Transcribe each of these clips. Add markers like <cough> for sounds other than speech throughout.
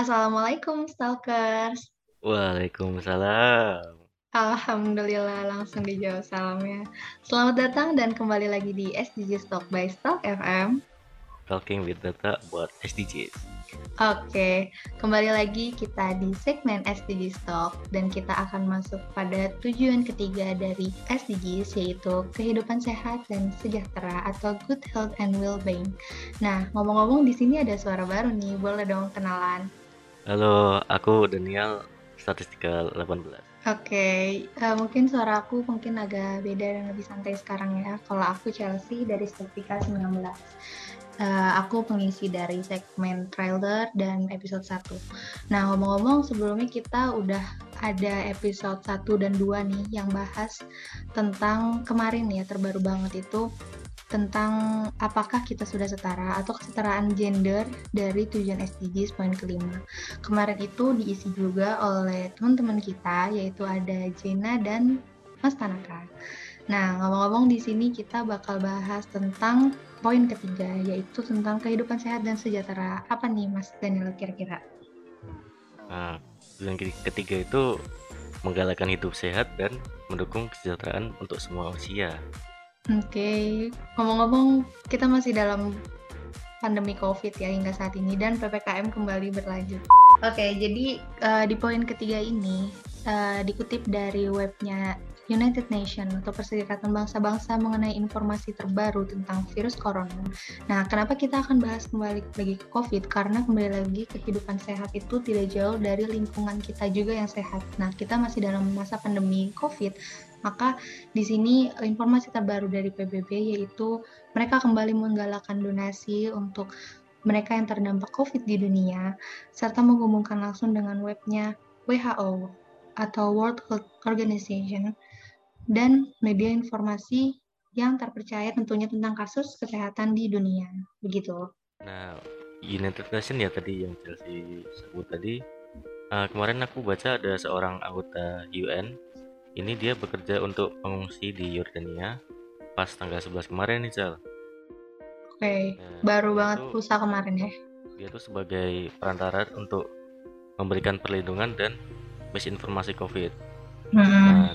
Assalamualaikum stalkers. Waalaikumsalam. Alhamdulillah langsung dijawab salamnya. Selamat datang dan kembali lagi di SDG Stock by Stock FM. Talking with data buat SDGs. Oke, kembali lagi kita di segmen SDG Stock dan kita akan masuk pada tujuan ketiga dari SDGs yaitu kehidupan sehat dan sejahtera atau good health and well-being. Nah, ngomong-ngomong di sini ada suara baru nih, boleh dong kenalan. Halo, aku Daniel, statistika 18. Oke, uh, mungkin suara aku mungkin agak beda dan lebih santai sekarang ya. Kalau aku Chelsea dari Statistika 19. Uh, aku pengisi dari segmen trailer dan episode 1. Nah, ngomong-ngomong sebelumnya kita udah ada episode 1 dan 2 nih yang bahas tentang kemarin ya, terbaru banget itu tentang apakah kita sudah setara atau kesetaraan gender dari tujuan SDGs poin kelima. Kemarin itu diisi juga oleh teman-teman kita yaitu ada Jena dan Mas Tanaka. Nah, ngomong-ngomong di sini kita bakal bahas tentang poin ketiga yaitu tentang kehidupan sehat dan sejahtera. Apa nih Mas Daniel kira-kira? Nah, tujuan ketiga itu menggalakkan hidup sehat dan mendukung kesejahteraan untuk semua usia. Oke, ngomong-ngomong kita masih dalam pandemi COVID ya hingga saat ini dan PPKM kembali berlanjut. Oke, jadi uh, di poin ketiga ini uh, dikutip dari webnya United Nations atau Perserikatan Bangsa-Bangsa mengenai informasi terbaru tentang virus corona. Nah, kenapa kita akan bahas kembali lagi ke COVID? Karena kembali lagi kehidupan sehat itu tidak jauh dari lingkungan kita juga yang sehat. Nah, kita masih dalam masa pandemi COVID, maka di sini informasi terbaru dari PBB yaitu mereka kembali menggalakkan donasi untuk mereka yang terdampak COVID di dunia, serta menghubungkan langsung dengan webnya WHO atau World Health Organization dan media informasi yang terpercaya tentunya tentang kasus kesehatan di dunia. Begitu. Nah, United Nations ya tadi yang Chelsea sebut tadi. Uh, kemarin aku baca ada seorang anggota UN. Ini dia bekerja untuk pengungsi di Yordania pas tanggal 11 kemarin nih, Cel. Oke, okay. nah, baru banget pusat kemarin ya. Dia tuh sebagai perantara untuk memberikan perlindungan dan misinformasi COVID. Hmm. Nah,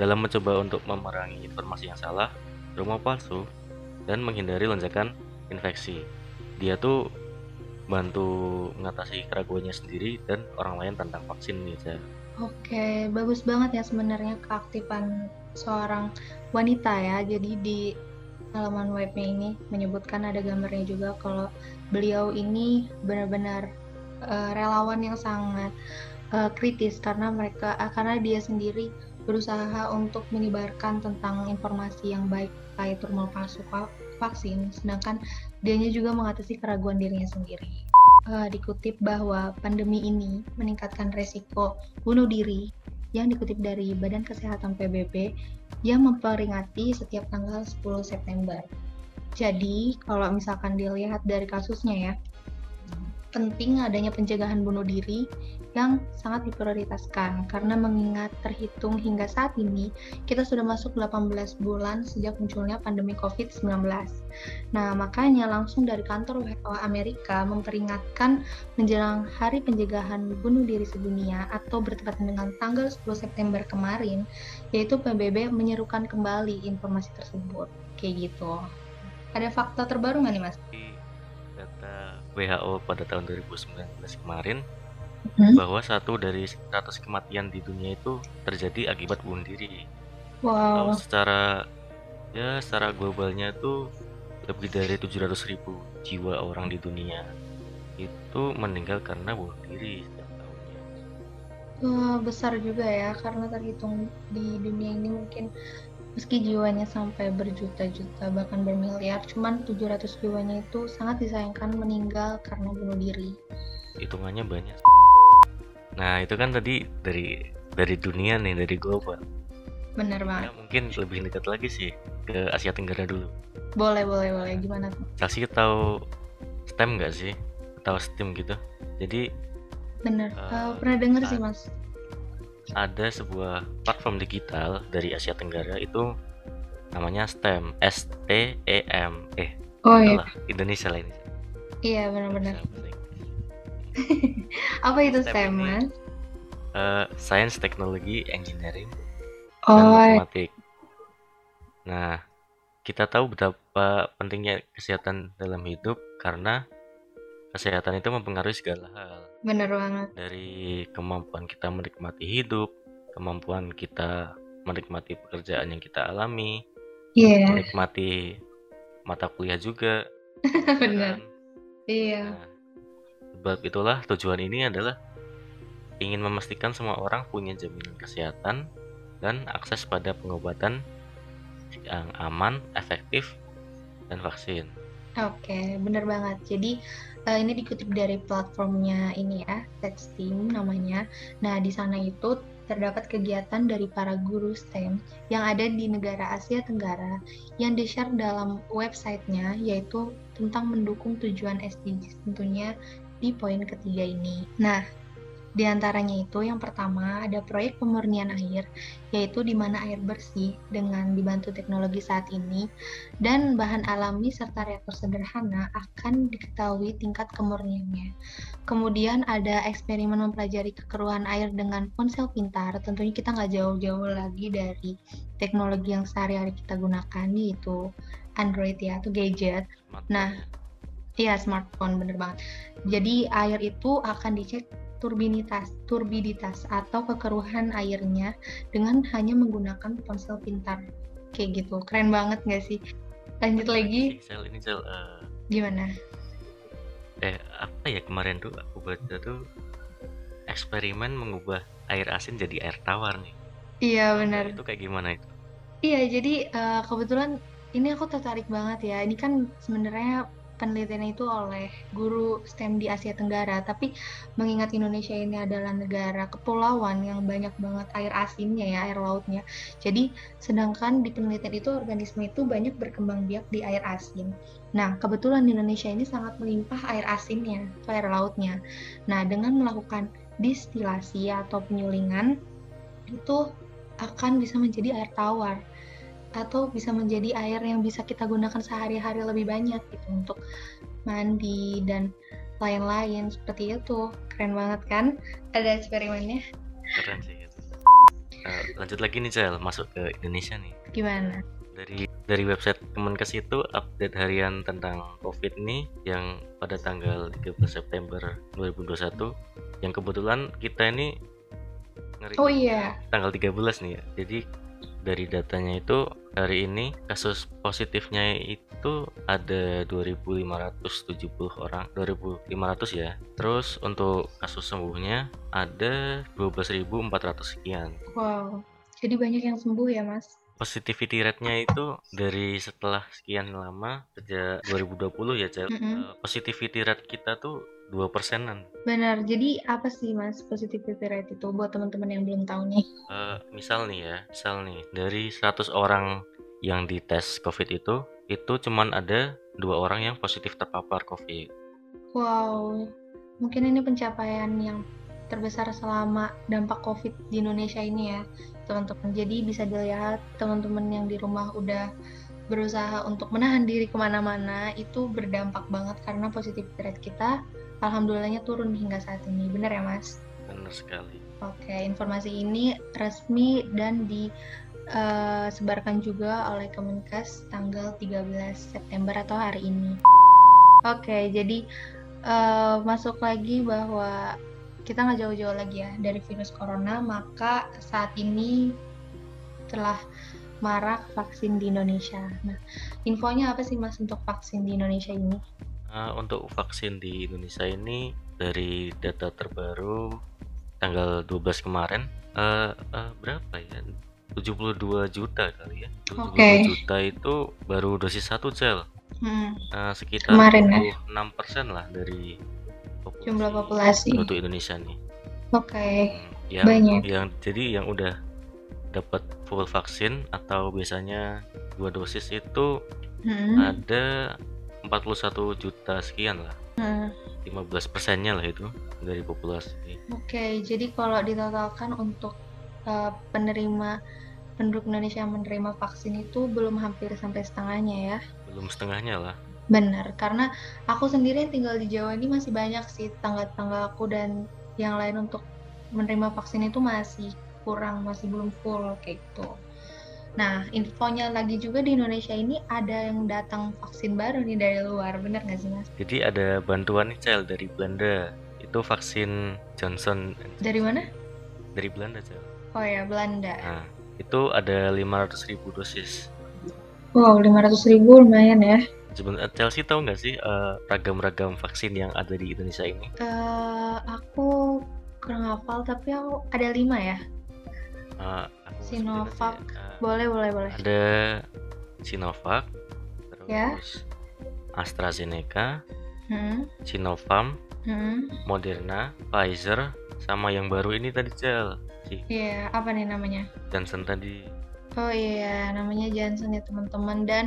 dalam mencoba untuk memerangi informasi yang salah, rumah palsu, dan menghindari lonjakan infeksi. Dia tuh bantu mengatasi keraguannya sendiri dan orang lain tentang vaksin nih, Oke, Oke, bagus banget ya sebenarnya keaktifan seorang wanita ya. Jadi di halaman webnya ini menyebutkan ada gambarnya juga kalau beliau ini benar-benar uh, relawan yang sangat uh, kritis karena mereka uh, karena dia sendiri berusaha untuk menyebarkan tentang informasi yang baik terkait rumah palsu vaksin, sedangkan dianya juga mengatasi keraguan dirinya sendiri. Uh, dikutip bahwa pandemi ini meningkatkan resiko bunuh diri yang dikutip dari Badan Kesehatan PBB yang memperingati setiap tanggal 10 September. Jadi, kalau misalkan dilihat dari kasusnya ya, penting adanya pencegahan bunuh diri yang sangat diprioritaskan karena mengingat terhitung hingga saat ini kita sudah masuk 18 bulan sejak munculnya pandemi COVID-19. Nah, makanya langsung dari kantor WHO Amerika memperingatkan menjelang Hari Pencegahan Bunuh Diri Sedunia atau bertepatan dengan tanggal 10 September kemarin, yaitu PBB menyerukan kembali informasi tersebut. Kayak gitu. Ada fakta terbaru nggak nih, Mas? Data WHO pada tahun 2019 kemarin hmm? bahwa satu dari 100 kematian di dunia itu terjadi akibat bunuh diri. Wow. secara ya secara globalnya itu lebih dari 700 ribu jiwa orang di dunia itu meninggal karena bunuh diri setiap tahunnya. Besar juga ya karena terhitung di dunia ini mungkin meski jiwanya sampai berjuta-juta bahkan bermiliar cuman 700 jiwanya itu sangat disayangkan meninggal karena bunuh diri hitungannya banyak Nah itu kan tadi dari dari dunia nih dari global. Bener banget. Ya, mungkin lebih dekat lagi sih ke Asia Tenggara dulu. Boleh boleh boleh gimana tuh? Kasih tahu STEM nggak sih? Tahu STEM gitu? Jadi. Bener. Uh, uh, pernah denger sih mas. Ada sebuah platform digital dari Asia Tenggara itu namanya STEM S T E M eh oh iya Indonesia lah ini iya benar-benar <laughs> Apa itu STEM, Mas? Uh, Science, Technology, Engineering, oh. dan Matematik. Nah, kita tahu betapa pentingnya kesehatan dalam hidup karena kesehatan itu mempengaruhi segala hal. Benar banget. Dari kemampuan kita menikmati hidup, kemampuan kita menikmati pekerjaan yang kita alami, yeah. menikmati mata kuliah juga. <laughs> Benar. Iya. Nah, sebab itulah tujuan ini adalah ingin memastikan semua orang punya jaminan kesehatan dan akses pada pengobatan yang aman, efektif, dan vaksin. Oke, bener banget. Jadi uh, ini dikutip dari platformnya ini ya, Texting namanya. Nah, di sana itu terdapat kegiatan dari para guru STEM yang ada di negara Asia Tenggara yang di-share dalam websitenya yaitu tentang mendukung tujuan SDGs tentunya di poin ketiga ini. Nah, di antaranya itu yang pertama ada proyek pemurnian air, yaitu di mana air bersih dengan dibantu teknologi saat ini dan bahan alami serta reaktor sederhana akan diketahui tingkat kemurniannya. Kemudian ada eksperimen mempelajari kekeruhan air dengan ponsel pintar, tentunya kita nggak jauh-jauh lagi dari teknologi yang sehari-hari kita gunakan, yaitu Android ya, atau gadget. Nah, Iya, smartphone bener banget. Jadi air itu akan dicek turbinitas, turbiditas atau kekeruhan airnya dengan hanya menggunakan ponsel pintar. Kayak gitu. Keren banget nggak sih? Lanjut lagi. Sel ini sel uh, gimana? Eh, apa ya kemarin tuh aku baca tuh eksperimen mengubah air asin jadi air tawar nih. Iya, benar. Itu kayak gimana itu? Iya, jadi uh, kebetulan ini aku tertarik banget ya. Ini kan sebenarnya penelitian itu oleh guru STEM di Asia Tenggara, tapi mengingat Indonesia ini adalah negara kepulauan yang banyak banget air asinnya ya, air lautnya. Jadi, sedangkan di penelitian itu organisme itu banyak berkembang biak di air asin. Nah, kebetulan di Indonesia ini sangat melimpah air asinnya, air lautnya. Nah, dengan melakukan distilasi atau penyulingan, itu akan bisa menjadi air tawar atau bisa menjadi air yang bisa kita gunakan sehari-hari lebih banyak gitu untuk mandi dan lain-lain. Seperti itu. Keren banget kan? Ada eksperimennya? Keren sih uh, lanjut lagi nih Cel. Masuk ke Indonesia nih. Gimana? Dari dari website Kemenkes itu update harian tentang COVID ini yang pada tanggal 13 September 2021 yang kebetulan kita ini ngeri oh iya. tanggal 13 nih ya. Jadi dari datanya itu hari ini kasus positifnya itu ada 2570 orang 2500 ya. Terus untuk kasus sembuhnya ada 12.400 sekian. Wow jadi banyak yang sembuh ya mas? Positivity rate-nya itu dari setelah sekian lama sejak 2020 ya Cel mm -hmm. positivity rate kita tuh dua persenan. Benar. Jadi apa sih mas positivity rate itu buat teman-teman yang belum tahu nih? Uh, misal nih ya, misal nih dari 100 orang yang dites COVID itu, itu cuman ada dua orang yang positif terpapar COVID. Wow, mungkin ini pencapaian yang terbesar selama dampak COVID di Indonesia ini ya, teman-teman. Jadi bisa dilihat teman-teman yang di rumah udah berusaha untuk menahan diri ke mana-mana itu berdampak banget karena positivity rate kita alhamdulillahnya turun hingga saat ini. Benar ya, Mas? Benar sekali. Oke, informasi ini resmi dan disebarkan uh, juga oleh Kemenkes tanggal 13 September atau hari ini. Oke, jadi uh, masuk lagi bahwa kita nggak jauh-jauh lagi ya dari virus corona, maka saat ini telah marak vaksin di Indonesia. Nah, infonya apa sih Mas untuk vaksin di Indonesia ini? Uh, untuk vaksin di Indonesia ini dari data terbaru tanggal 12 kemarin uh, uh, berapa ya 72 juta kali ya 72 okay. juta itu baru dosis satu cel hmm. uh, sekitar kemarin, 26 ya? persen lah dari populasi jumlah populasi untuk Indonesia nih oke okay. hmm, yang banyak yang jadi yang udah dapat full vaksin atau biasanya dua dosis itu hmm. ada 41 juta sekian lah hmm. 15 persennya lah itu dari populasi oke okay, jadi kalau ditotalkan untuk uh, penerima penduduk Indonesia yang menerima vaksin itu belum hampir sampai setengahnya ya belum setengahnya lah Benar, karena aku sendiri yang tinggal di Jawa ini masih banyak sih tangga-tangga aku dan yang lain untuk menerima vaksin itu masih kurang, masih belum full kayak gitu. Nah, infonya lagi juga di Indonesia ini ada yang datang vaksin baru nih dari luar, bener nggak sih mas? Jadi ada bantuan nih Cel dari Belanda, itu vaksin Johnson. Dari mana? Dari Belanda Cel. Oh ya, Belanda. Nah, itu ada 500 ribu dosis. Wow, 500 ribu lumayan ya. Sebenarnya Chelsea tahu nggak sih uh, ragam-ragam vaksin yang ada di Indonesia ini? Uh, aku kurang hafal tapi aku ada lima ya. Uh, Sinovac, uh, boleh boleh boleh. Ada Sinovac, terus ya. AstraZeneca, hmm. Sinovac, hmm. Moderna, Pfizer, sama yang baru ini tadi Cel. Iya, yeah, apa nih namanya? Johnson tadi. Oh iya, namanya Johnson ya teman-teman dan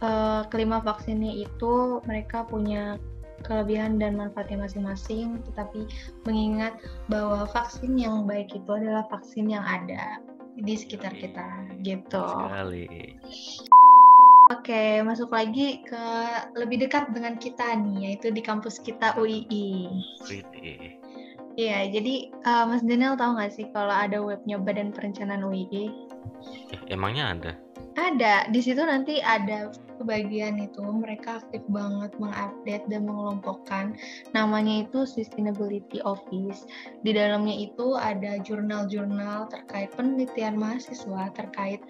uh, kelima vaksinnya itu mereka punya kelebihan dan manfaatnya masing-masing, tetapi mengingat bahwa vaksin yang baik itu adalah vaksin yang ada di sekitar kita, gitu. Sekali. Oke, masuk lagi ke lebih dekat dengan kita nih, yaitu di kampus kita UII. Iya, jadi uh, Mas Daniel tahu nggak sih kalau ada webnya Badan Perencanaan UII? Emangnya ada? Ada, di situ nanti ada kebagian itu mereka aktif banget mengupdate dan mengelompokkan namanya itu Sustainability Office. Di dalamnya itu ada jurnal-jurnal terkait penelitian mahasiswa terkait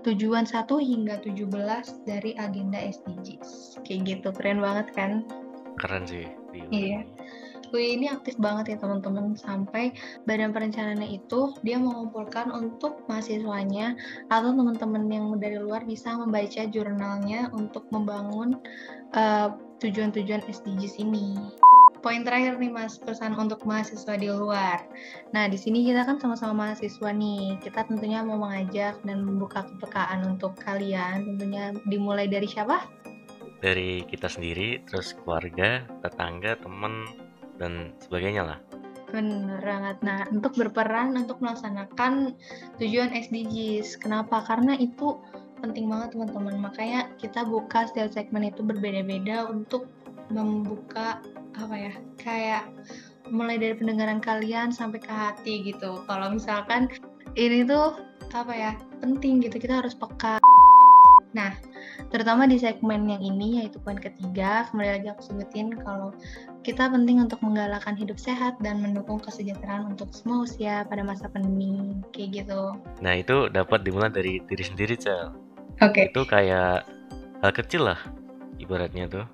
tujuan 1 hingga 17 dari agenda SDGs. Kayak gitu, keren banget kan? Keren sih. Iya. Wih, ini aktif banget ya teman-teman sampai badan perencanaannya itu dia mengumpulkan untuk mahasiswanya atau teman-teman yang dari luar bisa membaca jurnalnya untuk membangun uh, tujuan-tujuan SDGs ini. Poin terakhir nih Mas, pesan untuk mahasiswa di luar. Nah, di sini kita kan sama-sama mahasiswa nih. Kita tentunya mau mengajak dan membuka kepekaan untuk kalian. Tentunya dimulai dari siapa? Dari kita sendiri, terus keluarga, tetangga, teman, dan sebagainya lah. Benar banget. Nah, untuk berperan untuk melaksanakan tujuan SDGs. Kenapa? Karena itu penting banget teman-teman. Makanya kita buka setiap segmen itu berbeda-beda untuk membuka apa ya? Kayak mulai dari pendengaran kalian sampai ke hati gitu. Kalau misalkan ini tuh apa ya? penting gitu. Kita harus peka. Nah, terutama di segmen yang ini yaitu poin ketiga, kembali lagi aku sebutin kalau kita penting untuk menggalakkan hidup sehat dan mendukung kesejahteraan untuk semua usia pada masa pandemi kayak gitu. Nah itu dapat dimulai dari diri sendiri cel. Oke. Okay. Itu kayak hal kecil lah ibaratnya tuh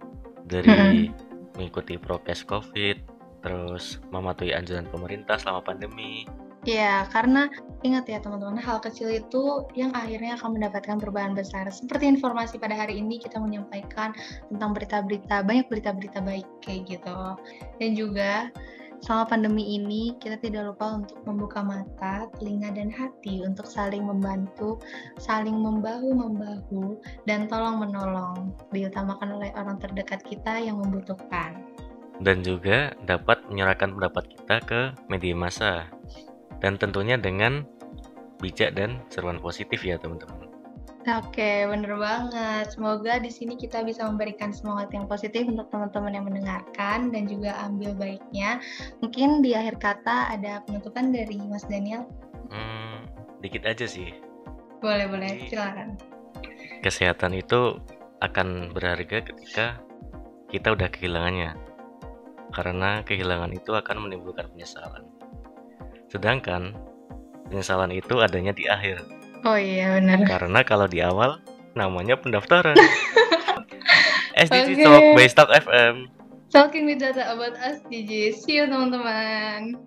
dari mengikuti prokes COVID, terus mematuhi anjuran pemerintah selama pandemi, Iya, karena ingat ya teman-teman, hal kecil itu yang akhirnya akan mendapatkan perubahan besar. Seperti informasi pada hari ini kita menyampaikan tentang berita-berita, banyak berita-berita baik kayak gitu. Dan juga selama pandemi ini kita tidak lupa untuk membuka mata, telinga, dan hati untuk saling membantu, saling membahu-membahu, dan tolong-menolong, diutamakan oleh orang terdekat kita yang membutuhkan. Dan juga dapat menyerahkan pendapat kita ke media massa dan tentunya dengan bijak dan seruan positif ya teman-teman. Oke, bener banget. Semoga di sini kita bisa memberikan semangat yang positif untuk teman-teman yang mendengarkan dan juga ambil baiknya. Mungkin di akhir kata ada penutupan dari Mas Daniel. Hmm, dikit aja sih. Boleh, boleh. Silakan. Kesehatan itu akan berharga ketika kita udah kehilangannya. Karena kehilangan itu akan menimbulkan penyesalan. Sedangkan penyesalan itu adanya di akhir. Oh iya benar. Karena kalau di awal namanya pendaftaran. <laughs> SDG okay. Talk by Stock FM. Talking with data about SDG. See you teman-teman.